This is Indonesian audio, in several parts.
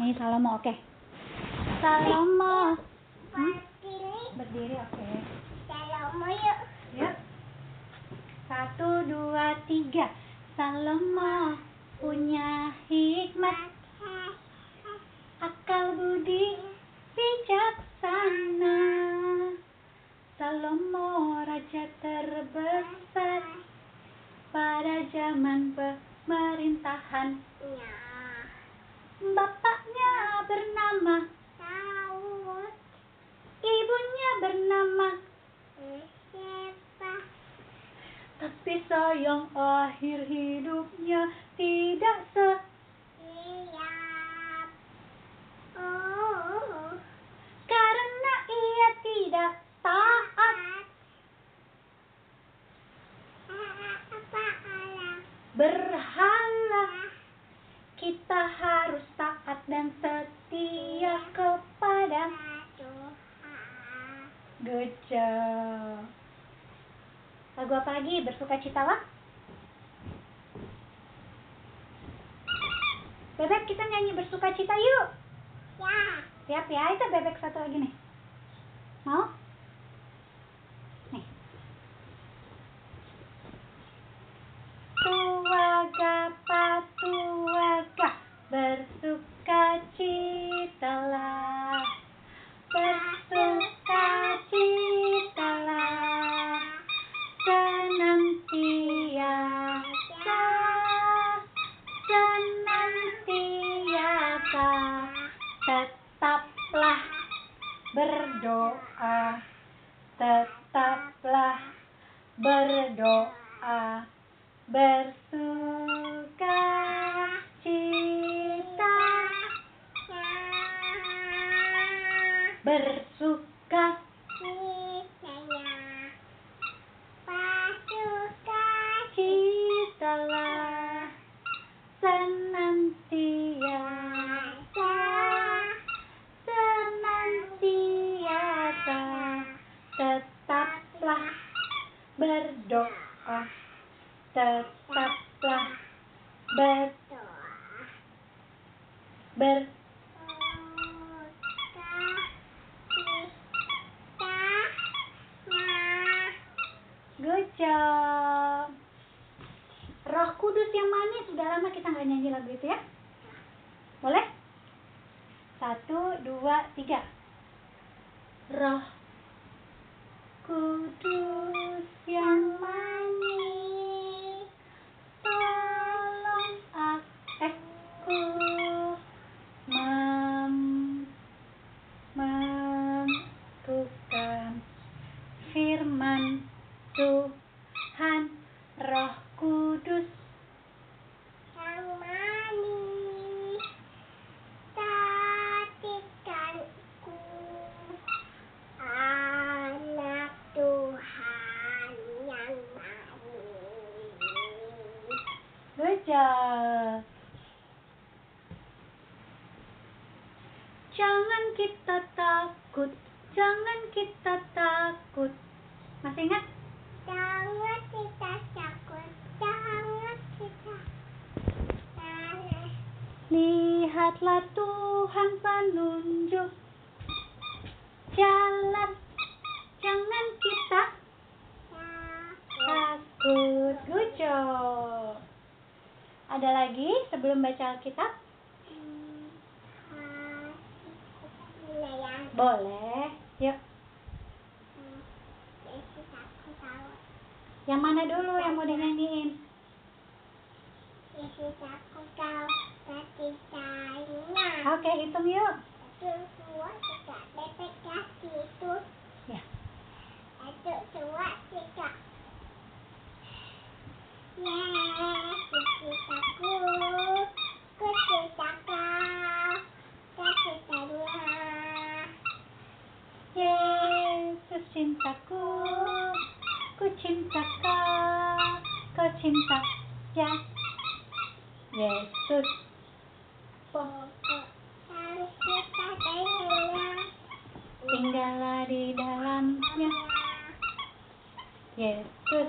Ini Salomo, oke. Salomo. Hmm? Berdiri. Oke. Salomo yuk. Yuk. Satu, dua, tiga. Salomo punya hikmat, akal budi, bijaksana. Salomo raja terbesar pada zaman pemerintahan. Ya. Bapaknya bernama, Daud. ibunya bernama, Siapa? tapi sayang akhir hidupnya tidak se Siap. Oh. karena ia tidak taat berhala. Kita harus taat dan setia kepada Tuhan. Good job. Lagu apa lagi? Bersuka citalah. Bebek kita nyanyi bersuka cita yuk. Ya. Siap ya, itu bebek satu lagi nih. Mau? Nih. Tuaga patuaga bersuka citalah. Bersuka citalah. Senantiasa. Senantiasa. Tetaplah berdoa. Tetaplah berdoa. Bersuka cita. Bersuka citalah. Senantiasa. Senantiasa. Tetaplah berdoa. Tetaplah ber ber job. Roh Kudus yang manis sudah lama kita nggak nyanyi lagu itu ya. Boleh? Satu, dua, tiga. Roh Kudus yang manis, tolong aku mem menentukan firman Tuhan Roh Kudus Anak Tuhan yang manis. Good job. Jangan kita takut, jangan kita takut. Masih ingat? Jangan kita takut, jangan kita takut. Lihatlah Tuhan penunjuk jalan. Jangan kita takut. Good job. Ada lagi sebelum baca Alkitab? Boleh. Yuk. Yang mana dulu yang mau dinyanyiin? Oke, hitung yuk. Ya. Yesus cintaku, ku cinta kau, kau cinta ya. Yesus, tinggallah di dalamnya. Yesus,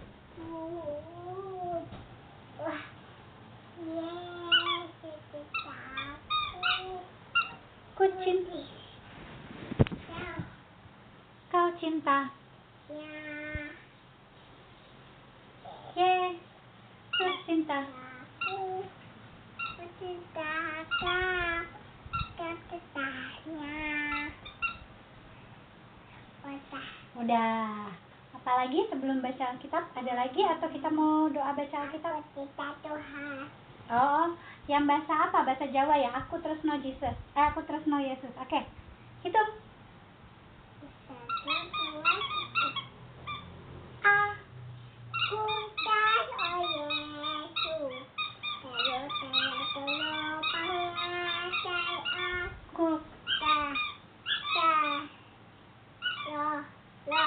cinta. Ya. Cinta. Aku. Aku cinta. Wah. Udah. Apalagi sebelum baca Alkitab? Ada lagi atau kita mau doa baca Alkitab? Aku cinta Tuhan. Oh, yang bahasa apa? Bahasa Jawa ya? Aku terus no Jesus. Eh, aku terus no Yesus. Oke. Hitung. Satu, dua, tiga. A. Ku dan oh Yesus. Telo, telo, telo, pengasai Ku. aku. Ta, lo, lo.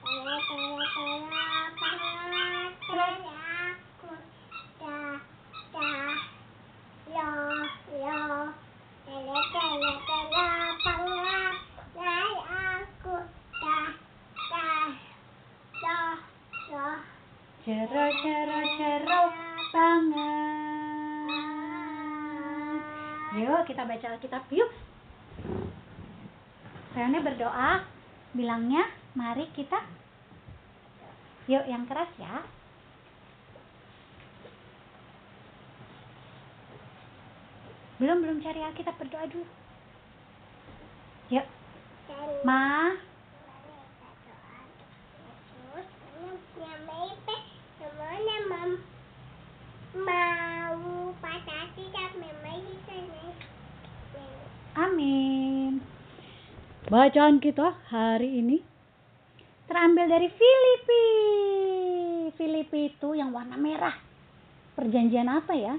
Telo, telo, telo, pengasai aku. Ta, ta, lo, lo. Telo, telo, telo, pengasai aku. Ta, ta, lo, lo. Cero, cero, cero banget. Yuk, kita baca Alkitab yuk. Reone berdoa, bilangnya, mari kita. Yuk, yang keras ya. Belum, belum cari Alkitab, berdoa dulu. Yuk, Ma, mau dan memang Amin. Bacaan kita hari ini terambil dari Filipi. Filipi itu yang warna merah. Perjanjian apa ya?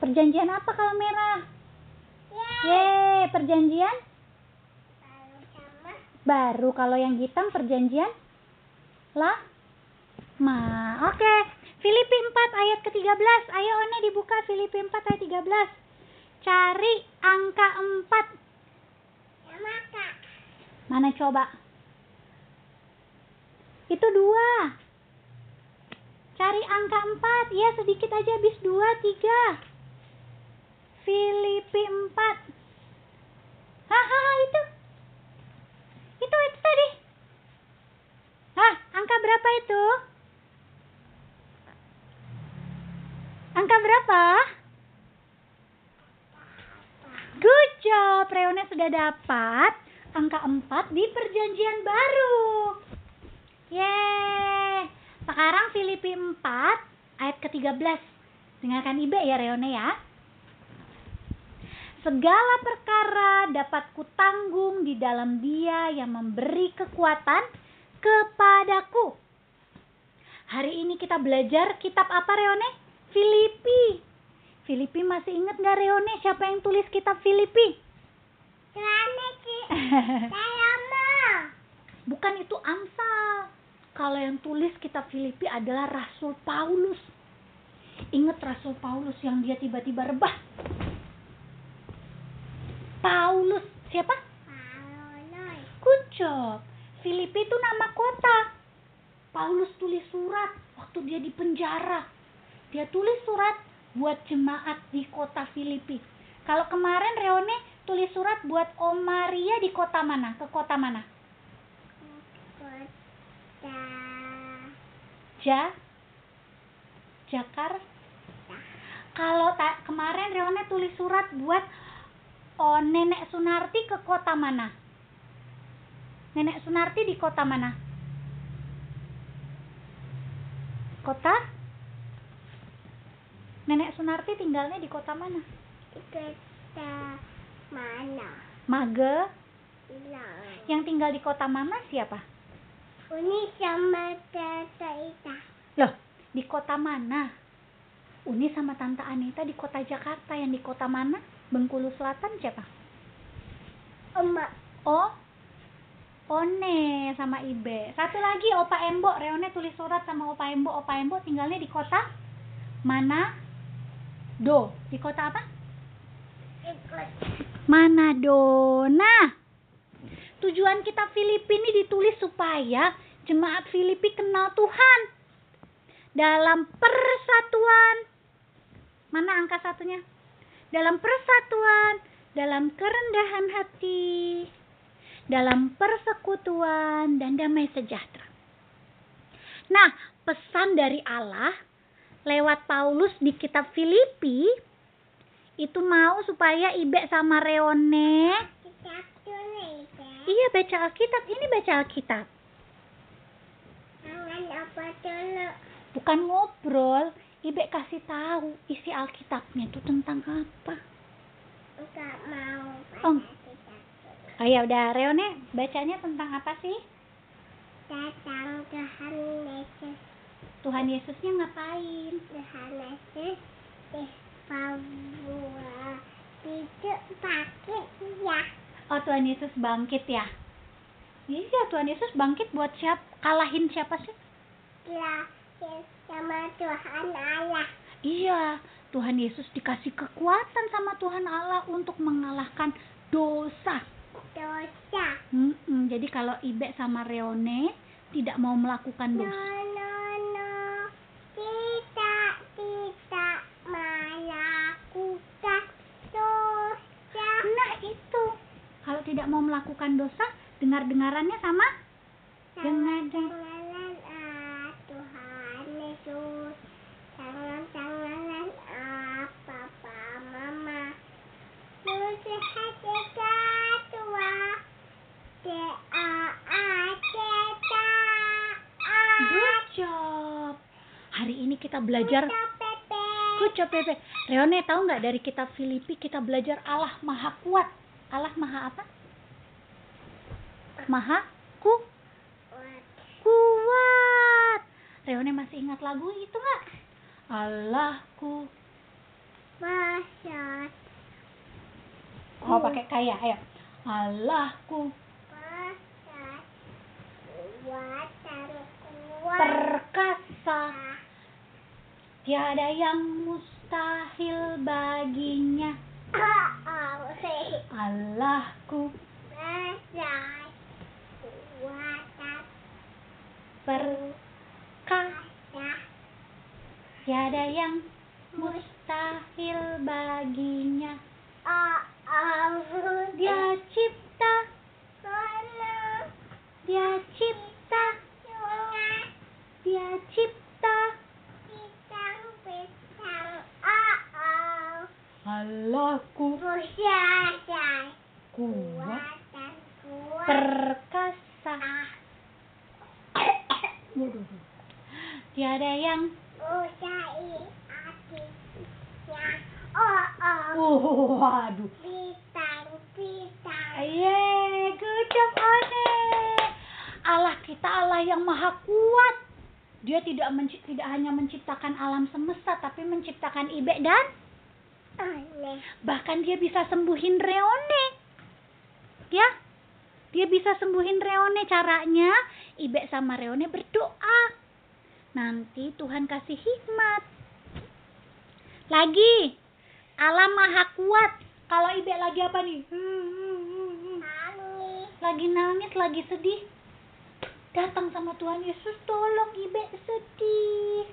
Perjanjian apa kalau merah? Ye, perjanjian baru. Kalau yang hitam perjanjian lah. Ma, oke. Filipi 4 ayat ke-13. Ayo One dibuka Filipi 4 ayat 13. Cari angka 4. Mana coba? Itu dua. Cari angka 4. Ya sedikit aja habis 2, 3. Filipi 4. Hahaha itu. Itu itu tadi. Hah, angka berapa itu? Angka berapa? Good job, Reone sudah dapat angka 4 di perjanjian baru. Yeay. Sekarang Filipi 4 ayat ke-13. Dengarkan Ibe ya Reone ya. Segala perkara dapat kutanggung di dalam dia yang memberi kekuatan kepadaku. Hari ini kita belajar kitab apa Reone? Filipi. Filipi masih ingat nggak Reone siapa yang tulis kitab Filipi? Bukan itu Amsal. Kalau yang tulis kitab Filipi adalah Rasul Paulus. Ingat Rasul Paulus yang dia tiba-tiba rebah. Paulus. Siapa? Good job. Filipi itu nama kota. Paulus tulis surat waktu dia di penjara. Dia tulis surat buat jemaat di kota Filipi. Kalau kemarin Reone tulis surat buat Om Maria di kota mana? Ke kota mana? Ja Jakarta. Kalau ta- kemarin Reone tulis surat buat oh, Nenek Sunarti ke kota mana? Nenek Sunarti di kota mana? Kota? Nenek Sunarti tinggalnya di kota mana? mana? Mage. Hilang. Yang tinggal di kota mana siapa? Uni sama Tata Ita. Loh, di kota mana? Uni sama Tante Anita di kota Jakarta. Yang di kota mana? Bengkulu Selatan siapa? Oma. Oh, One sama Ibe. Satu lagi Opa Embo. Reone tulis surat sama Opa Embo. Opa Embo tinggalnya di kota mana? Do. Di kota apa? Manado. Nah, Tujuan kita Filipi ini ditulis supaya jemaat Filipi kenal Tuhan. Dalam persatuan. Mana angka satunya? Dalam persatuan, dalam kerendahan hati, dalam persekutuan dan damai sejahtera. Nah, pesan dari Allah lewat Paulus di kitab Filipi itu mau supaya Ibe sama Reone. Ya. iya baca Alkitab. Ini baca Alkitab. Bukan ngobrol. Ibe kasih tahu isi Alkitabnya itu tentang apa. Enggak mau. Oh. oh ya udah Reone bacanya tentang apa sih Datang Tuhan Yesus. Tuhan Yesusnya ngapain Tuhan Yesus eh bahwa tidak pakai ya. oh Tuhan Yesus bangkit ya iya Tuhan Yesus bangkit buat siap kalahin siapa sih Lahir sama Tuhan Allah. Iya, Tuhan Yesus dikasih kekuatan sama Tuhan Allah untuk mengalahkan dosa. Dosa. Mm-mm, jadi kalau Ibe sama Reone tidak mau melakukan dosa, no, no. Tidak, tidak melakukan dosa. nah itu kalau tidak mau melakukan dosa, dengar-dengarannya sama dengan Tangan-tangan ah, Tuhan Yesus. Tangan-tangan ah, Papa Mama. Yesus tua. good job. Hari ini kita belajar Pepe. good job Bebe. Reone tahu nggak dari kitab Filipi kita belajar Allah Maha Kuat. Allah Maha apa? Maha ku kuat. Reone masih ingat lagu itu nggak? Allahku. Masyad. Oh pakai kaya, ayo. Allahku kuat. perkasa, tiada yang mustahil baginya. Allahku Masyad. Perkasa, tiada yang mustahil baginya. Dia cipta, dia cipta, dia cipta. Allahku kuat. perkasa. Ah, Waduh. Tiada yang usai hatinya. Oh, oh. uh, waduh. Pisang, pisang. Yeay, good job One. Allah kita Allah yang maha kuat. Dia tidak menci- tidak hanya menciptakan alam semesta tapi menciptakan Ibe dan Aneh. bahkan dia bisa sembuhin Reone. Ya? Dia bisa sembuhin Reone caranya Ibe sama Reone berdoa. Nanti Tuhan kasih hikmat. Lagi Allah maha kuat. Kalau Ibe lagi apa nih? Nangis. Lagi nangis, lagi sedih. Datang sama Tuhan Yesus, tolong Ibe sedih.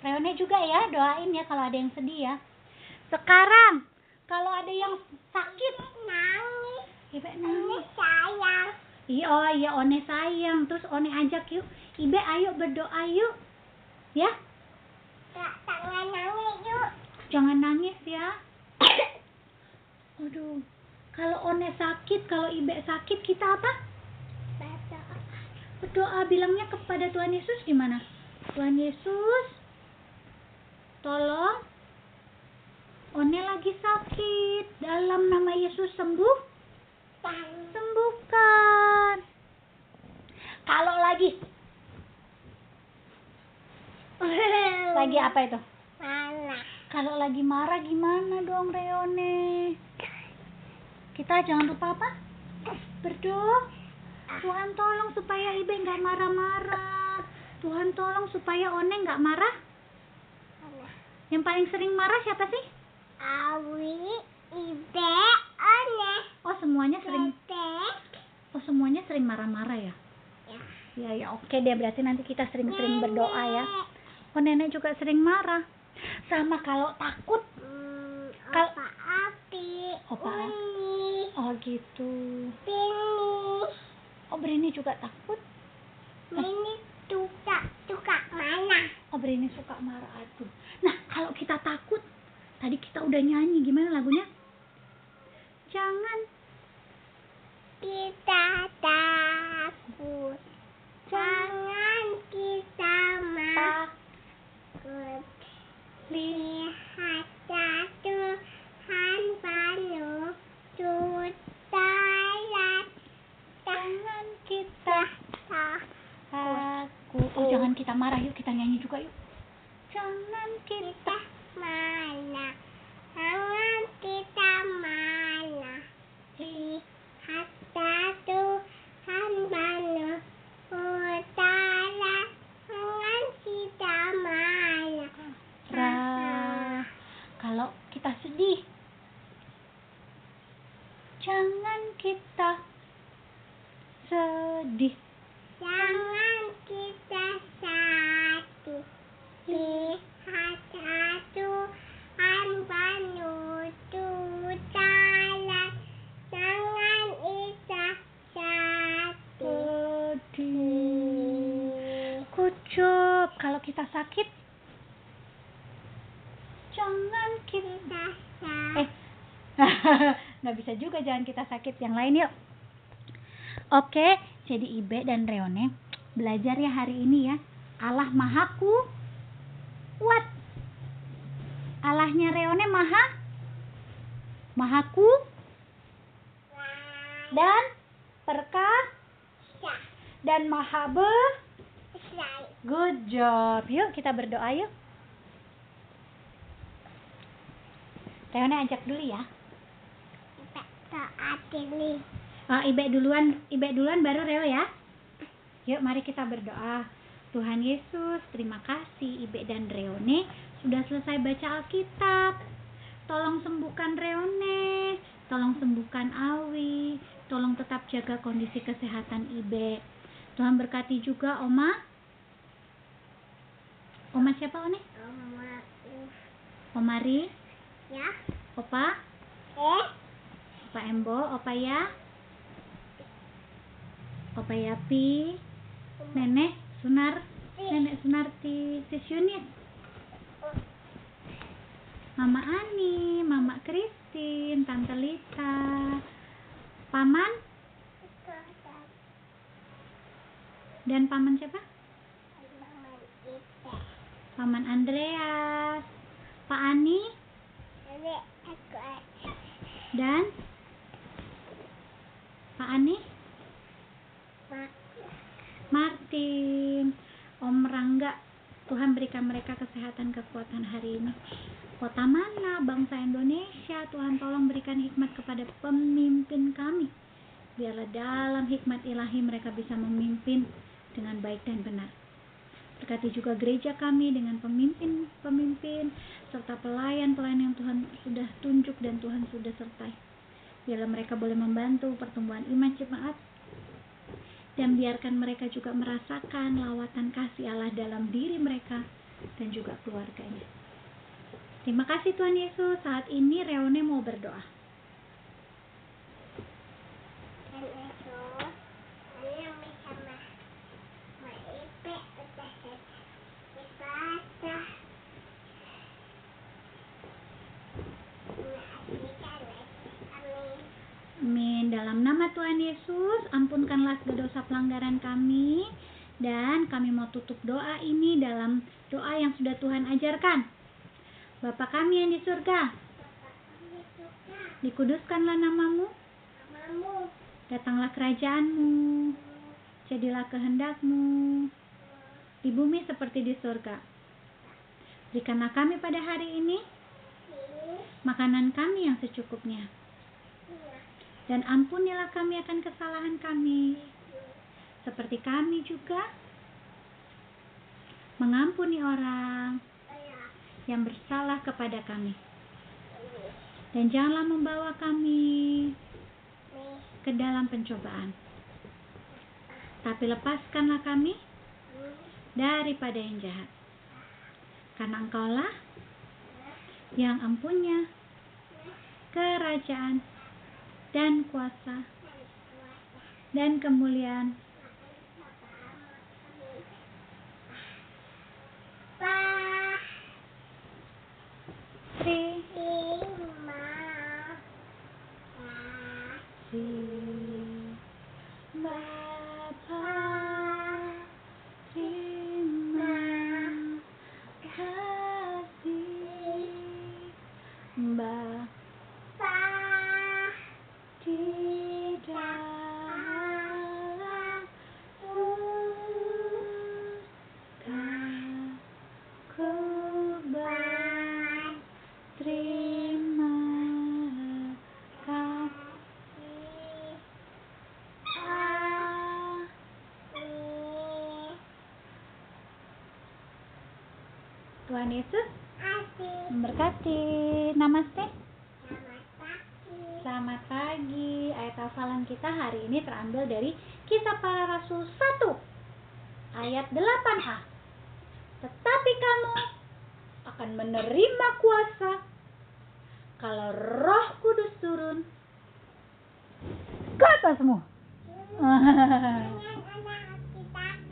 Reone juga ya, doain ya kalau ada yang sedih ya. Sekarang, kalau ada yang sakit, Nangis. Ibe nangis. sayang. Iya, iya, One sayang. Terus One ajak yuk. Ibe ayo berdoa yuk. Ya, Gak tangan nangis yuk. jangan nangis ya. Aduh, kalau One sakit, kalau Ibe sakit, kita apa? Baca. Berdoa bilangnya kepada Tuhan Yesus gimana? Tuhan Yesus, tolong. One lagi sakit. Dalam nama Yesus sembuh, sembuhkan. Kalau lagi, lagi apa itu? Mana? Kalau lagi marah gimana dong Reone? Kita jangan lupa apa? Berdoa. Tuhan tolong supaya Ibe nggak marah-marah. Tuhan tolong supaya One nggak marah. Yang paling sering marah siapa sih? Awi. Ibe. Aneh. Oh semuanya sering. Oh marah-marah ya? Ya. Ya ya oke deh berarti nanti kita sering-sering berdoa ya. Oh nenek juga sering marah. Sama kalau takut. Hmm, Kal- opa api. Opa api. Uni. Oh gitu. Pini. Oh Brini juga takut. Ini tukak tukak mana? Oh Brini suka marah aduh. Nah kalau kita takut, tadi kita udah nyanyi gimana lagunya? Jangan Kita takut. please. Sakit, jangan kita. Kita Eh, nggak bisa juga jangan kita sakit. Yang lain yuk. Oke, jadi Ibe dan Reone belajar ya hari ini ya. Allah Maha Kuat. Allahnya Reone Maha Maha Ku dan Perkah dan Maha Be. Good job. Yuk kita berdoa yuk. Reone ajak dulu ya. Saat ini Ah, Ibe duluan, Ibe duluan baru Reo ya. Yuk mari kita berdoa. Tuhan Yesus, terima kasih Ibe dan Reone sudah selesai baca Alkitab. Tolong sembuhkan Reone, tolong sembuhkan Awi, tolong tetap jaga kondisi kesehatan Ibe. Tuhan berkati juga Oma. Oma siapa One? Oma Omari, ya. Opa, eh Opa Embo, Opa Ya, Opa Yapi, Nenek Sunar, Nenek Sunarti, Sis Yunis, Mama Ani, Mama Kristin, Tante Lita, Paman? Dan Paman siapa? Paman Andreas, Pak Ani dan Pak Ani, Martin, Om Rangga. Tuhan berikan mereka kesehatan kekuatan hari ini. Kota mana, bangsa Indonesia, Tuhan tolong berikan hikmat kepada pemimpin kami. Biarlah dalam hikmat ilahi mereka bisa memimpin dengan baik dan benar. Berkati juga gereja kami dengan pemimpin-pemimpin serta pelayan-pelayan yang Tuhan sudah tunjuk dan Tuhan sudah sertai. Biarlah mereka boleh membantu pertumbuhan iman jemaat dan biarkan mereka juga merasakan lawatan kasih Allah dalam diri mereka dan juga keluarganya. Terima kasih Tuhan Yesus. Saat ini Reone mau berdoa. Amin. Dalam nama Tuhan Yesus, ampunkanlah segala dosa pelanggaran kami dan kami mau tutup doa ini dalam doa yang sudah Tuhan ajarkan. Bapa kami yang di surga, dikuduskanlah namamu, datanglah kerajaanmu, jadilah kehendakmu, di bumi seperti di surga. Berikanlah kami pada hari ini makanan kami yang secukupnya. Dan ampunilah kami akan kesalahan kami, seperti kami juga mengampuni orang yang bersalah kepada kami. Dan janganlah membawa kami ke dalam pencobaan, Tapi lepaskanlah kami daripada yang jahat. Karena engkaulah yang empunya kerajaan dan kuasa dan kemuliaan Pa. Tri Lima. Pa. Si Bapa terima kasih Bapa Pa. di dalam surga ku berterima kasih Ah. Tuhan Yesus memberkati. Namaste. Selamat pagi. Ayat hafalan kita hari ini terambil dari Kisah Para Rasul 1 ayat 8a. Tetapi kamu akan menerima kuasa kalau Roh Kudus turun ke atasmu.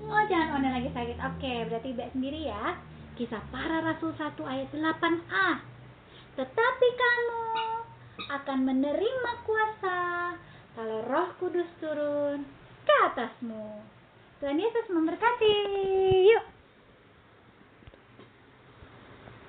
Oh, jangan online lagi sakit. Oke, berarti Mbak sendiri ya. Kisah Para Rasul 1 ayat 8a. Tetapi kamu akan menerima kuasa kalau Roh Kudus turun ke atasmu. Tuhan Yesus memberkati. Yuk.